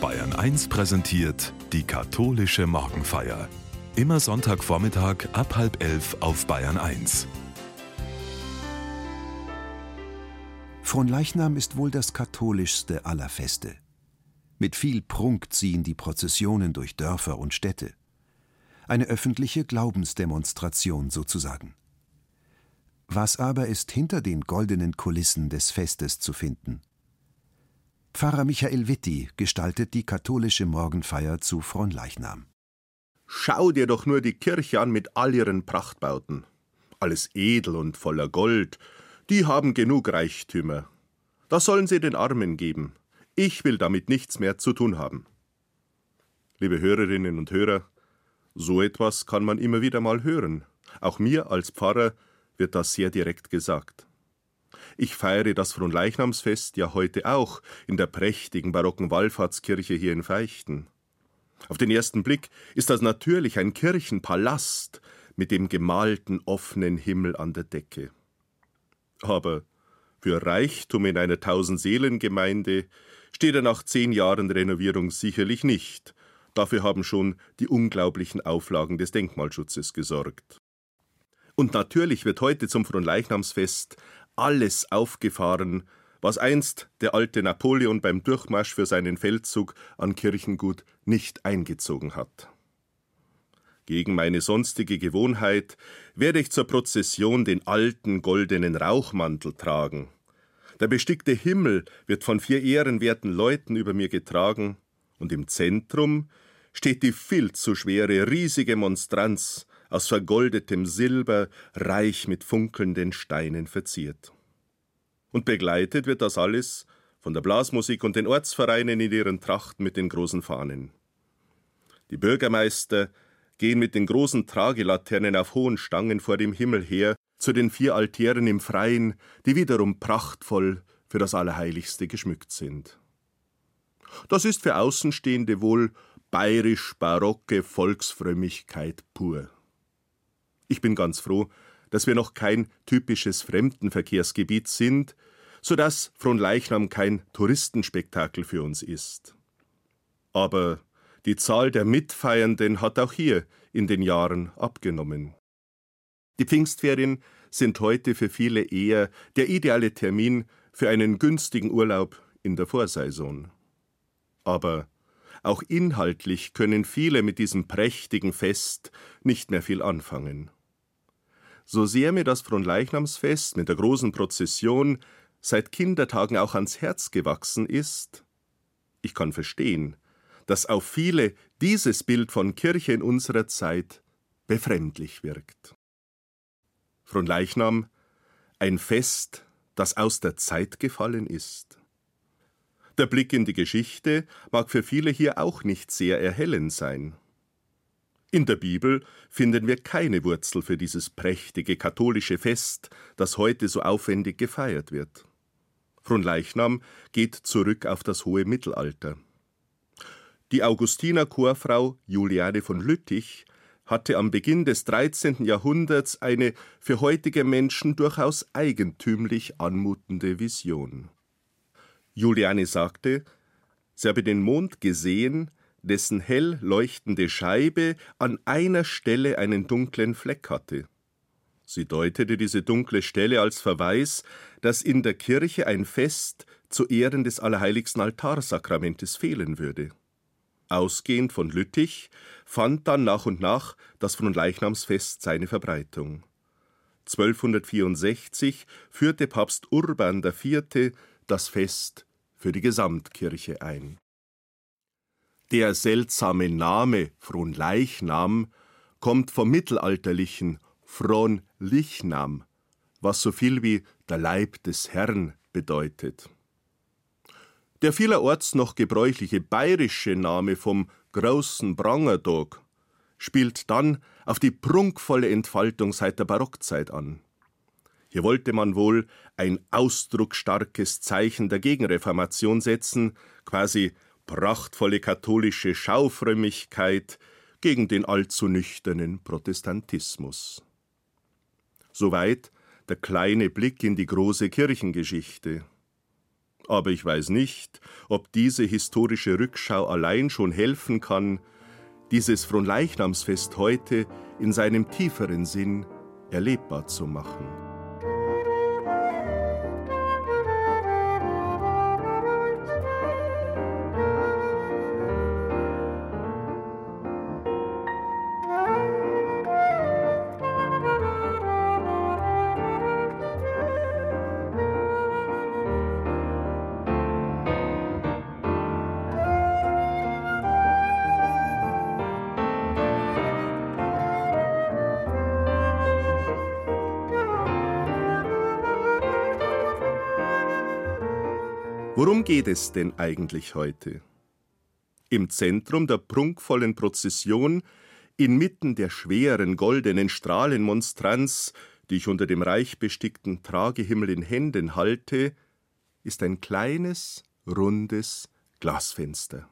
Bayern 1 präsentiert die katholische Morgenfeier. Immer Sonntagvormittag ab halb elf auf Bayern 1. Fronleichnam ist wohl das katholischste aller Feste. Mit viel Prunk ziehen die Prozessionen durch Dörfer und Städte. Eine öffentliche Glaubensdemonstration sozusagen. Was aber ist hinter den goldenen Kulissen des Festes zu finden? Pfarrer Michael Witti gestaltet die katholische Morgenfeier zu Fronleichnam. Schau dir doch nur die Kirche an mit all ihren Prachtbauten. Alles edel und voller Gold. Die haben genug Reichtümer. Das sollen sie den Armen geben. Ich will damit nichts mehr zu tun haben. Liebe Hörerinnen und Hörer, so etwas kann man immer wieder mal hören. Auch mir als Pfarrer wird das sehr direkt gesagt. Ich feiere das Fronleichnamsfest ja heute auch in der prächtigen barocken Wallfahrtskirche hier in Feichten. Auf den ersten Blick ist das natürlich ein Kirchenpalast mit dem gemalten offenen Himmel an der Decke. Aber für Reichtum in einer Tausendseelengemeinde steht er nach zehn Jahren Renovierung sicherlich nicht. Dafür haben schon die unglaublichen Auflagen des Denkmalschutzes gesorgt. Und natürlich wird heute zum Fronleichnamsfest alles aufgefahren, was einst der alte Napoleon beim Durchmarsch für seinen Feldzug an Kirchengut nicht eingezogen hat. Gegen meine sonstige Gewohnheit werde ich zur Prozession den alten goldenen Rauchmantel tragen. Der bestickte Himmel wird von vier ehrenwerten Leuten über mir getragen, und im Zentrum steht die viel zu schwere, riesige Monstranz, aus vergoldetem Silber, reich mit funkelnden Steinen verziert. Und begleitet wird das alles von der Blasmusik und den Ortsvereinen in ihren Trachten mit den großen Fahnen. Die Bürgermeister gehen mit den großen Tragelaternen auf hohen Stangen vor dem Himmel her zu den vier Altären im Freien, die wiederum prachtvoll für das Allerheiligste geschmückt sind. Das ist für Außenstehende wohl bayerisch-barocke Volksfrömmigkeit pur. Ich bin ganz froh, dass wir noch kein typisches Fremdenverkehrsgebiet sind, so dass Fronleichnam kein Touristenspektakel für uns ist. Aber die Zahl der Mitfeiernden hat auch hier in den Jahren abgenommen. Die Pfingstferien sind heute für viele eher der ideale Termin für einen günstigen Urlaub in der Vorsaison. Aber auch inhaltlich können viele mit diesem prächtigen Fest nicht mehr viel anfangen. So sehr mir das Fronleichnamsfest mit der großen Prozession seit Kindertagen auch ans Herz gewachsen ist, ich kann verstehen, dass auf viele dieses Bild von Kirche in unserer Zeit befremdlich wirkt. Fronleichnam, ein Fest, das aus der Zeit gefallen ist. Der Blick in die Geschichte mag für viele hier auch nicht sehr erhellend sein. In der Bibel finden wir keine Wurzel für dieses prächtige katholische Fest, das heute so aufwendig gefeiert wird. Fronleichnam geht zurück auf das hohe Mittelalter. Die Augustiner Chorfrau Juliane von Lüttich hatte am Beginn des 13. Jahrhunderts eine für heutige Menschen durchaus eigentümlich anmutende Vision. Juliane sagte, sie habe den Mond gesehen, dessen hell leuchtende Scheibe an einer Stelle einen dunklen Fleck hatte. Sie deutete diese dunkle Stelle als Verweis, dass in der Kirche ein Fest zu Ehren des allerheiligsten Altarsakramentes fehlen würde. Ausgehend von Lüttich fand dann nach und nach das Fronleichnamsfest seine Verbreitung. 1264 führte Papst Urban IV. das Fest für die Gesamtkirche ein. Der seltsame Name Fronleichnam kommt vom mittelalterlichen Fronlichnam, was so viel wie der Leib des Herrn bedeutet. Der vielerorts noch gebräuchliche bayerische Name vom großen Brangerdog spielt dann auf die prunkvolle Entfaltung seit der Barockzeit an. Hier wollte man wohl ein ausdrucksstarkes Zeichen der Gegenreformation setzen, quasi prachtvolle katholische Schaufrömmigkeit gegen den allzu nüchternen Protestantismus. Soweit der kleine Blick in die große Kirchengeschichte. Aber ich weiß nicht, ob diese historische Rückschau allein schon helfen kann, dieses Fronleichnamsfest heute in seinem tieferen Sinn erlebbar zu machen. Worum geht es denn eigentlich heute? Im Zentrum der prunkvollen Prozession, inmitten der schweren goldenen Strahlenmonstranz, die ich unter dem reich bestickten Tragehimmel in Händen halte, ist ein kleines, rundes Glasfenster.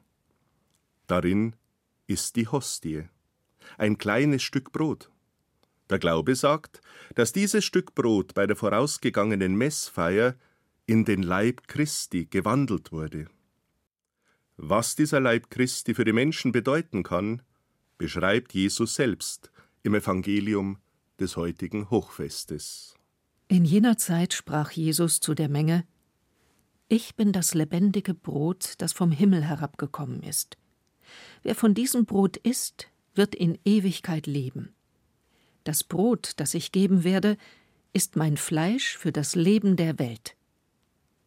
Darin ist die Hostie, ein kleines Stück Brot. Der Glaube sagt, dass dieses Stück Brot bei der vorausgegangenen Messfeier in den Leib Christi gewandelt wurde. Was dieser Leib Christi für die Menschen bedeuten kann, beschreibt Jesus selbst im Evangelium des heutigen Hochfestes. In jener Zeit sprach Jesus zu der Menge Ich bin das lebendige Brot, das vom Himmel herabgekommen ist. Wer von diesem Brot isst, wird in Ewigkeit leben. Das Brot, das ich geben werde, ist mein Fleisch für das Leben der Welt.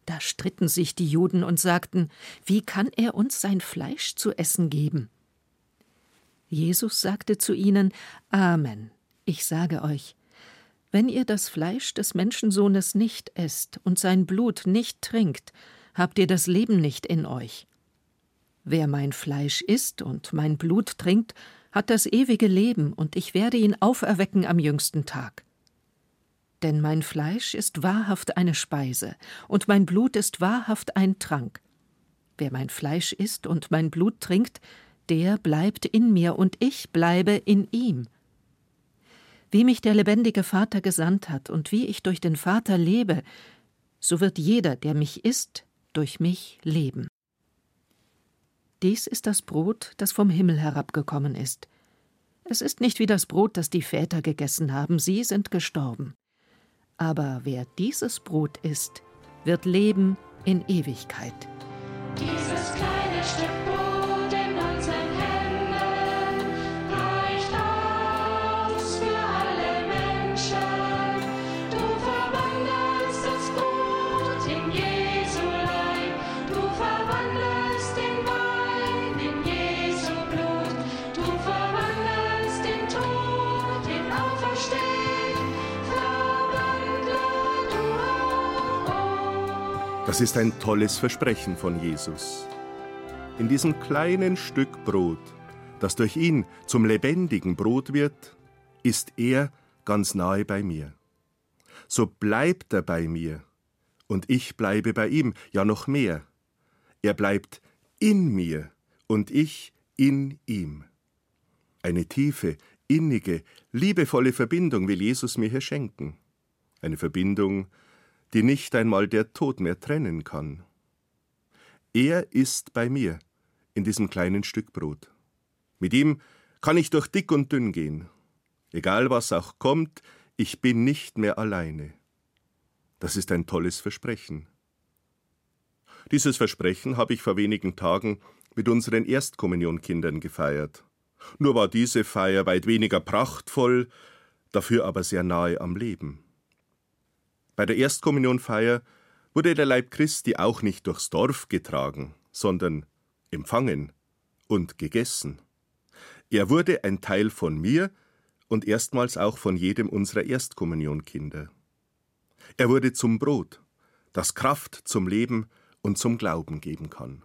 Da stritten sich die Juden und sagten, wie kann er uns sein Fleisch zu essen geben? Jesus sagte zu ihnen, Amen, ich sage euch, wenn ihr das Fleisch des Menschensohnes nicht esst und sein Blut nicht trinkt, habt ihr das Leben nicht in euch. Wer mein Fleisch isst und mein Blut trinkt, hat das ewige Leben, und ich werde ihn auferwecken am jüngsten Tag denn mein Fleisch ist wahrhaft eine Speise, und mein Blut ist wahrhaft ein Trank. Wer mein Fleisch isst und mein Blut trinkt, der bleibt in mir und ich bleibe in ihm. Wie mich der lebendige Vater gesandt hat und wie ich durch den Vater lebe, so wird jeder, der mich isst, durch mich leben. Dies ist das Brot, das vom Himmel herabgekommen ist. Es ist nicht wie das Brot, das die Väter gegessen haben, sie sind gestorben. Aber wer dieses Brot isst, wird leben in Ewigkeit. Dieses Das ist ein tolles Versprechen von Jesus. In diesem kleinen Stück Brot, das durch ihn zum lebendigen Brot wird, ist er ganz nahe bei mir. So bleibt er bei mir und ich bleibe bei ihm, ja noch mehr. Er bleibt in mir und ich in ihm. Eine tiefe, innige, liebevolle Verbindung will Jesus mir hier schenken. Eine Verbindung, die nicht einmal der Tod mehr trennen kann. Er ist bei mir in diesem kleinen Stück Brot. Mit ihm kann ich durch dick und dünn gehen. Egal was auch kommt, ich bin nicht mehr alleine. Das ist ein tolles Versprechen. Dieses Versprechen habe ich vor wenigen Tagen mit unseren Erstkommunionkindern gefeiert. Nur war diese Feier weit weniger prachtvoll, dafür aber sehr nahe am Leben. Bei der Erstkommunionfeier wurde der Leib Christi auch nicht durchs Dorf getragen, sondern empfangen und gegessen. Er wurde ein Teil von mir und erstmals auch von jedem unserer Erstkommunionkinder. Er wurde zum Brot, das Kraft zum Leben und zum Glauben geben kann.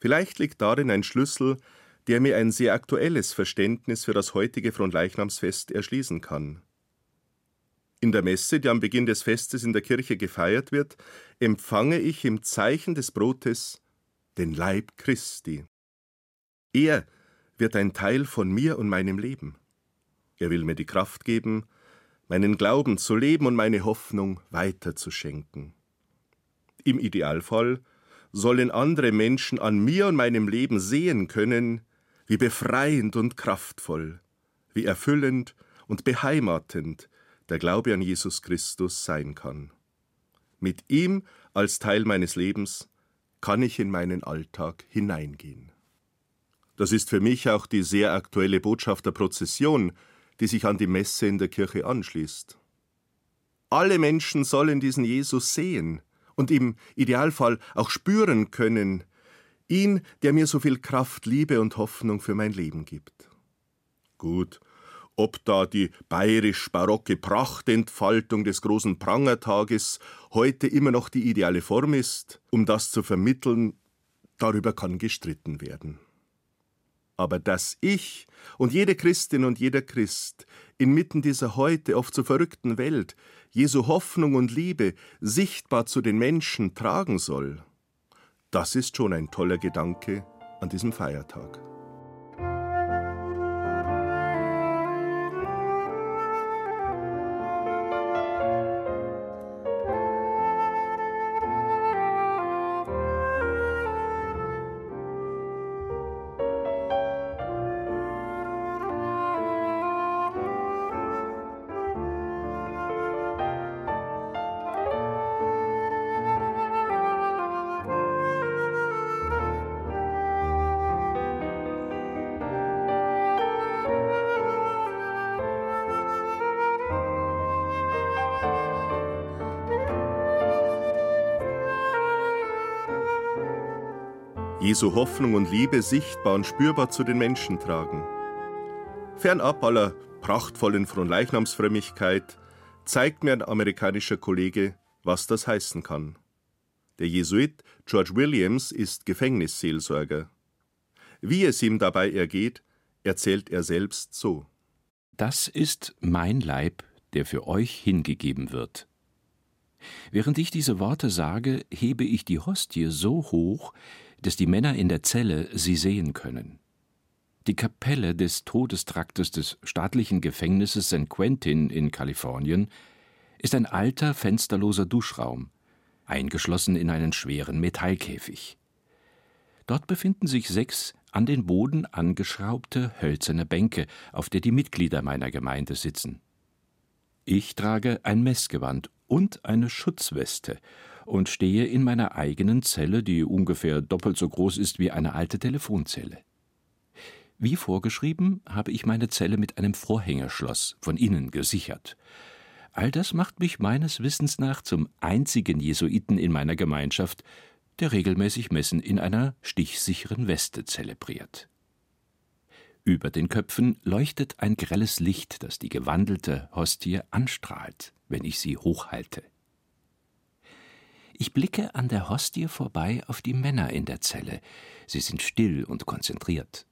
Vielleicht liegt darin ein Schlüssel, der mir ein sehr aktuelles Verständnis für das heutige Fronleichnamsfest erschließen kann. In der Messe, die am Beginn des Festes in der Kirche gefeiert wird, empfange ich im Zeichen des Brotes den Leib Christi. Er wird ein Teil von mir und meinem Leben. Er will mir die Kraft geben, meinen Glauben zu leben und meine Hoffnung weiterzuschenken. Im Idealfall sollen andere Menschen an mir und meinem Leben sehen können, wie befreiend und kraftvoll, wie erfüllend und beheimatend der Glaube an Jesus Christus sein kann. Mit ihm als Teil meines Lebens kann ich in meinen Alltag hineingehen. Das ist für mich auch die sehr aktuelle Botschaft der Prozession, die sich an die Messe in der Kirche anschließt. Alle Menschen sollen diesen Jesus sehen und im Idealfall auch spüren können, ihn, der mir so viel Kraft, Liebe und Hoffnung für mein Leben gibt. Gut, ob da die bayerisch-barocke Prachtentfaltung des großen Prangertages heute immer noch die ideale Form ist, um das zu vermitteln, darüber kann gestritten werden. Aber dass ich und jede Christin und jeder Christ inmitten dieser heute oft so verrückten Welt Jesu Hoffnung und Liebe sichtbar zu den Menschen tragen soll, das ist schon ein toller Gedanke an diesem Feiertag. Jesu Hoffnung und Liebe sichtbar und spürbar zu den Menschen tragen. Fernab aller prachtvollen Fronleichnamsfrömmigkeit zeigt mir ein amerikanischer Kollege, was das heißen kann. Der Jesuit George Williams ist Gefängnisseelsorger. Wie es ihm dabei ergeht, erzählt er selbst so. Das ist mein Leib, der für euch hingegeben wird. Während ich diese Worte sage, hebe ich die Hostie so hoch, dass die Männer in der Zelle sie sehen können. Die Kapelle des Todestraktes des staatlichen Gefängnisses San Quentin in Kalifornien ist ein alter, fensterloser Duschraum, eingeschlossen in einen schweren Metallkäfig. Dort befinden sich sechs an den Boden angeschraubte hölzerne Bänke, auf der die Mitglieder meiner Gemeinde sitzen. Ich trage ein Messgewand und eine Schutzweste und stehe in meiner eigenen Zelle, die ungefähr doppelt so groß ist wie eine alte Telefonzelle. Wie vorgeschrieben habe ich meine Zelle mit einem Vorhängerschloss von innen gesichert. All das macht mich meines Wissens nach zum einzigen Jesuiten in meiner Gemeinschaft, der regelmäßig Messen in einer stichsicheren Weste zelebriert. Über den Köpfen leuchtet ein grelles Licht, das die gewandelte Hostie anstrahlt, wenn ich sie hochhalte. Ich blicke an der Hostie vorbei auf die Männer in der Zelle. Sie sind still und konzentriert.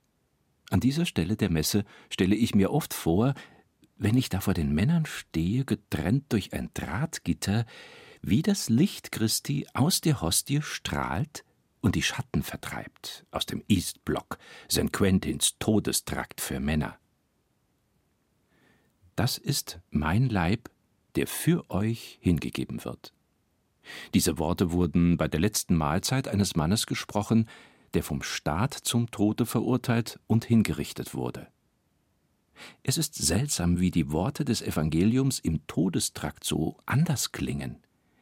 An dieser Stelle der Messe stelle ich mir oft vor, wenn ich da vor den Männern stehe, getrennt durch ein Drahtgitter, wie das Licht Christi aus der Hostie strahlt und die Schatten vertreibt aus dem East Block, St. Quentins Todestrakt für Männer. Das ist mein Leib, der für euch hingegeben wird. Diese Worte wurden bei der letzten Mahlzeit eines Mannes gesprochen, der vom Staat zum Tode verurteilt und hingerichtet wurde. Es ist seltsam, wie die Worte des Evangeliums im Todestrakt so anders klingen.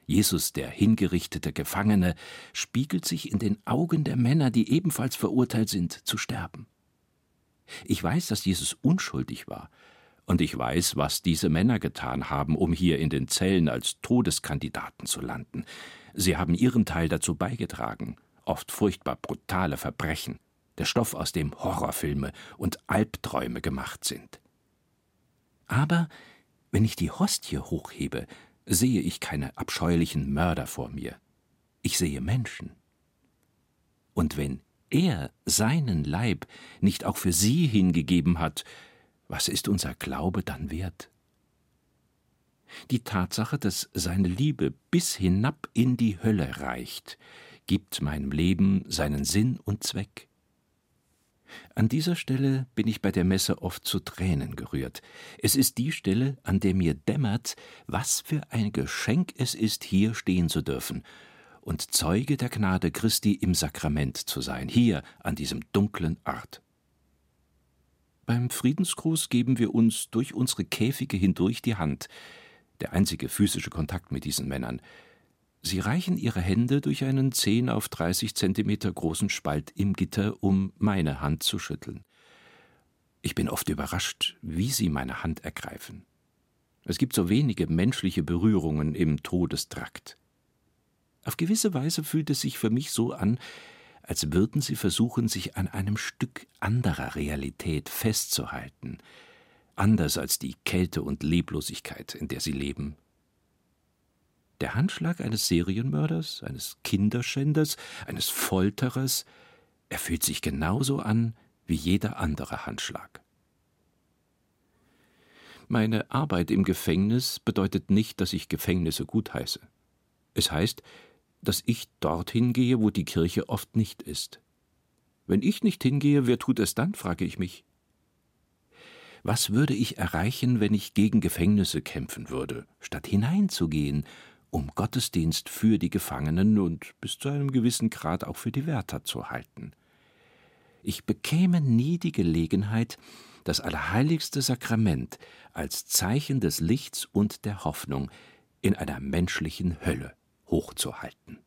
Jesus, der hingerichtete Gefangene, spiegelt sich in den Augen der Männer, die ebenfalls verurteilt sind, zu sterben. Ich weiß, dass Jesus unschuldig war, und ich weiß, was diese Männer getan haben, um hier in den Zellen als Todeskandidaten zu landen. Sie haben ihren Teil dazu beigetragen, oft furchtbar brutale Verbrechen, der Stoff, aus dem Horrorfilme und Albträume gemacht sind. Aber wenn ich die Hostie hochhebe, sehe ich keine abscheulichen Mörder vor mir. Ich sehe Menschen. Und wenn er seinen Leib nicht auch für sie hingegeben hat, was ist unser Glaube dann wert? Die Tatsache, dass seine Liebe bis hinab in die Hölle reicht, gibt meinem Leben seinen Sinn und Zweck. An dieser Stelle bin ich bei der Messe oft zu Tränen gerührt. Es ist die Stelle, an der mir dämmert, was für ein Geschenk es ist, hier stehen zu dürfen und Zeuge der Gnade Christi im Sakrament zu sein, hier an diesem dunklen Ort. Beim Friedensgruß geben wir uns durch unsere Käfige hindurch die Hand, der einzige physische Kontakt mit diesen Männern. Sie reichen ihre Hände durch einen 10 auf 30 Zentimeter großen Spalt im Gitter, um meine Hand zu schütteln. Ich bin oft überrascht, wie sie meine Hand ergreifen. Es gibt so wenige menschliche Berührungen im Todestrakt. Auf gewisse Weise fühlt es sich für mich so an, als würden sie versuchen, sich an einem Stück anderer Realität festzuhalten, anders als die Kälte und Leblosigkeit, in der sie leben. Der Handschlag eines Serienmörders, eines Kinderschänders, eines Folterers, er fühlt sich genauso an wie jeder andere Handschlag. Meine Arbeit im Gefängnis bedeutet nicht, dass ich Gefängnisse gutheiße. Es heißt, dass ich dorthin gehe, wo die Kirche oft nicht ist. Wenn ich nicht hingehe, wer tut es dann, frage ich mich. Was würde ich erreichen, wenn ich gegen Gefängnisse kämpfen würde, statt hineinzugehen, um Gottesdienst für die Gefangenen und bis zu einem gewissen Grad auch für die Wärter zu halten? Ich bekäme nie die Gelegenheit, das allerheiligste Sakrament als Zeichen des Lichts und der Hoffnung in einer menschlichen Hölle hochzuhalten.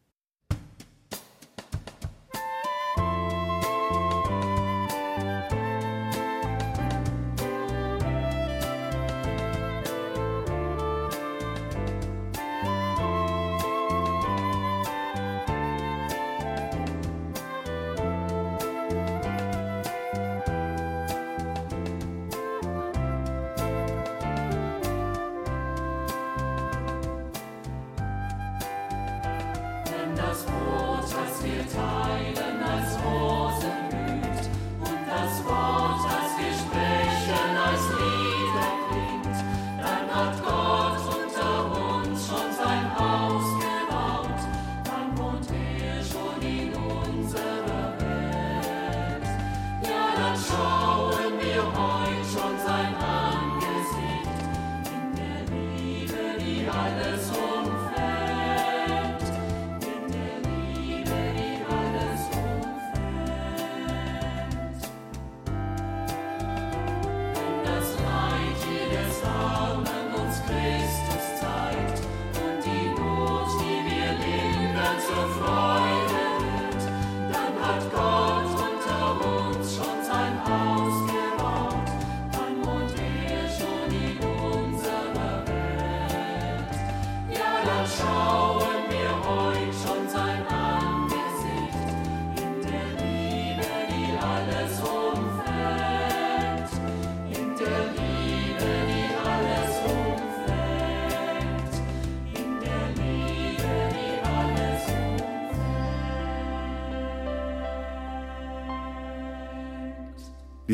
God.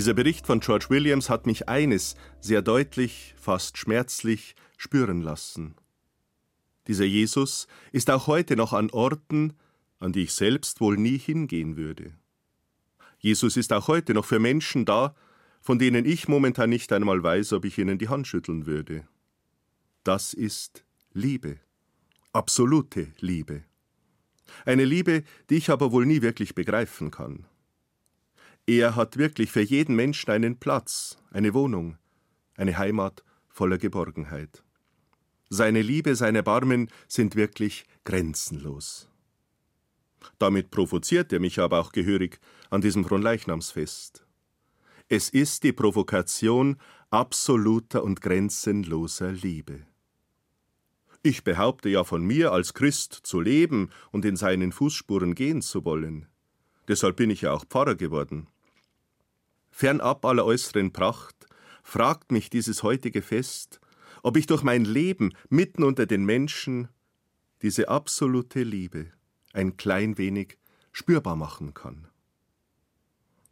Dieser Bericht von George Williams hat mich eines sehr deutlich, fast schmerzlich spüren lassen. Dieser Jesus ist auch heute noch an Orten, an die ich selbst wohl nie hingehen würde. Jesus ist auch heute noch für Menschen da, von denen ich momentan nicht einmal weiß, ob ich ihnen die Hand schütteln würde. Das ist Liebe, absolute Liebe. Eine Liebe, die ich aber wohl nie wirklich begreifen kann. Er hat wirklich für jeden Menschen einen Platz, eine Wohnung, eine Heimat voller Geborgenheit. Seine Liebe, seine Barmen sind wirklich grenzenlos. Damit provoziert er mich aber auch gehörig an diesem Fronleichnamsfest. Es ist die Provokation absoluter und grenzenloser Liebe. Ich behaupte ja von mir, als Christ zu leben und in seinen Fußspuren gehen zu wollen. Deshalb bin ich ja auch Pfarrer geworden. Fernab aller äußeren Pracht, fragt mich dieses heutige Fest, ob ich durch mein Leben mitten unter den Menschen diese absolute Liebe ein klein wenig spürbar machen kann.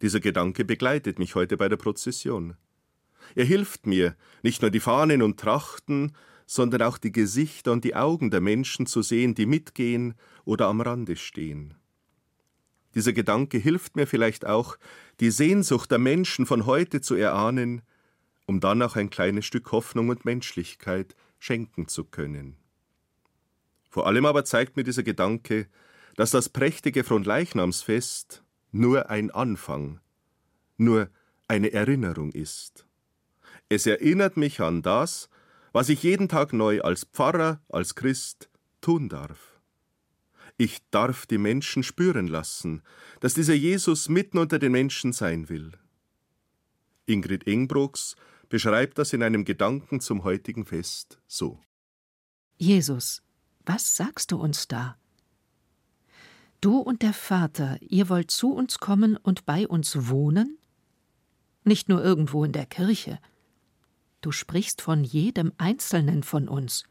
Dieser Gedanke begleitet mich heute bei der Prozession. Er hilft mir, nicht nur die Fahnen und Trachten, sondern auch die Gesichter und die Augen der Menschen zu sehen, die mitgehen oder am Rande stehen. Dieser Gedanke hilft mir vielleicht auch, die Sehnsucht der Menschen von heute zu erahnen, um dann auch ein kleines Stück Hoffnung und Menschlichkeit schenken zu können. Vor allem aber zeigt mir dieser Gedanke, dass das prächtige Fronleichnamsfest nur ein Anfang, nur eine Erinnerung ist. Es erinnert mich an das, was ich jeden Tag neu als Pfarrer, als Christ tun darf. Ich darf die Menschen spüren lassen, dass dieser Jesus mitten unter den Menschen sein will. Ingrid Ingbrooks beschreibt das in einem Gedanken zum heutigen Fest so. Jesus, was sagst du uns da? Du und der Vater, ihr wollt zu uns kommen und bei uns wohnen? Nicht nur irgendwo in der Kirche. Du sprichst von jedem Einzelnen von uns.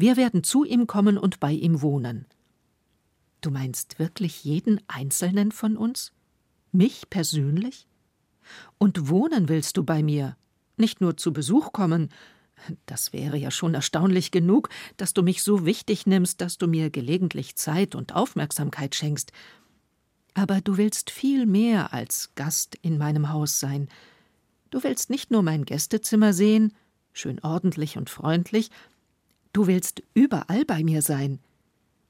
Wir werden zu ihm kommen und bei ihm wohnen. Du meinst wirklich jeden Einzelnen von uns? Mich persönlich? Und wohnen willst du bei mir? Nicht nur zu Besuch kommen, das wäre ja schon erstaunlich genug, dass du mich so wichtig nimmst, dass du mir gelegentlich Zeit und Aufmerksamkeit schenkst. Aber du willst viel mehr als Gast in meinem Haus sein. Du willst nicht nur mein Gästezimmer sehen, schön ordentlich und freundlich, du willst überall bei mir sein,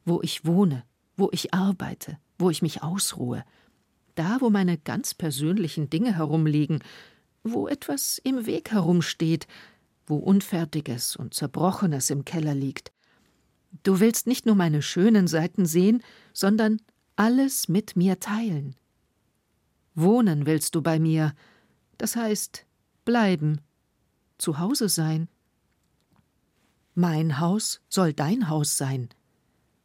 wo ich wohne, wo ich arbeite, wo ich mich ausruhe, da, wo meine ganz persönlichen Dinge herumliegen, wo etwas im Weg herumsteht, wo Unfertiges und Zerbrochenes im Keller liegt. Du willst nicht nur meine schönen Seiten sehen, sondern alles mit mir teilen. Wohnen willst du bei mir, das heißt bleiben, zu Hause sein. Mein Haus soll dein Haus sein,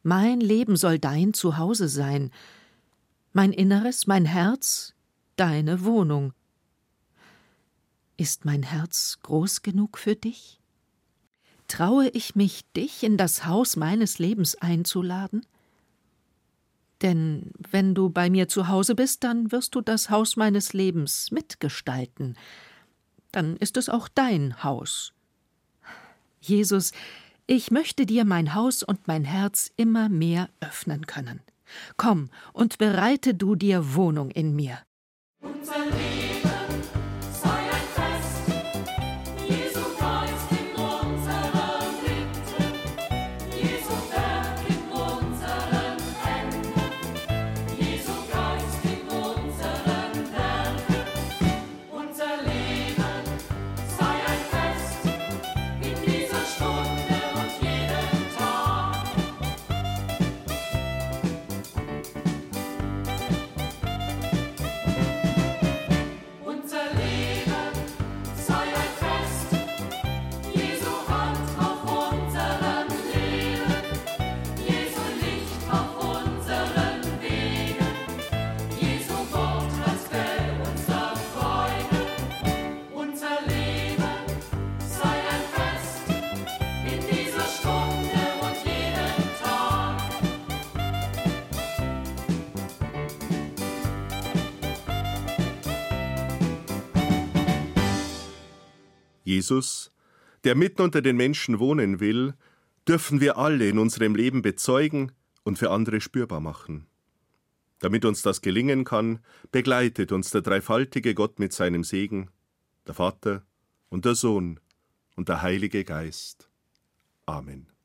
mein Leben soll dein Zuhause sein, mein Inneres, mein Herz, deine Wohnung. Ist mein Herz groß genug für dich? Traue ich mich, dich in das Haus meines Lebens einzuladen? Denn wenn du bei mir zu Hause bist, dann wirst du das Haus meines Lebens mitgestalten. Dann ist es auch dein Haus. Jesus, ich möchte dir mein Haus und mein Herz immer mehr öffnen können. Komm und bereite du dir Wohnung in mir. Unser Jesus, der mitten unter den Menschen wohnen will, dürfen wir alle in unserem Leben bezeugen und für andere spürbar machen. Damit uns das gelingen kann, begleitet uns der dreifaltige Gott mit seinem Segen, der Vater und der Sohn und der Heilige Geist. Amen.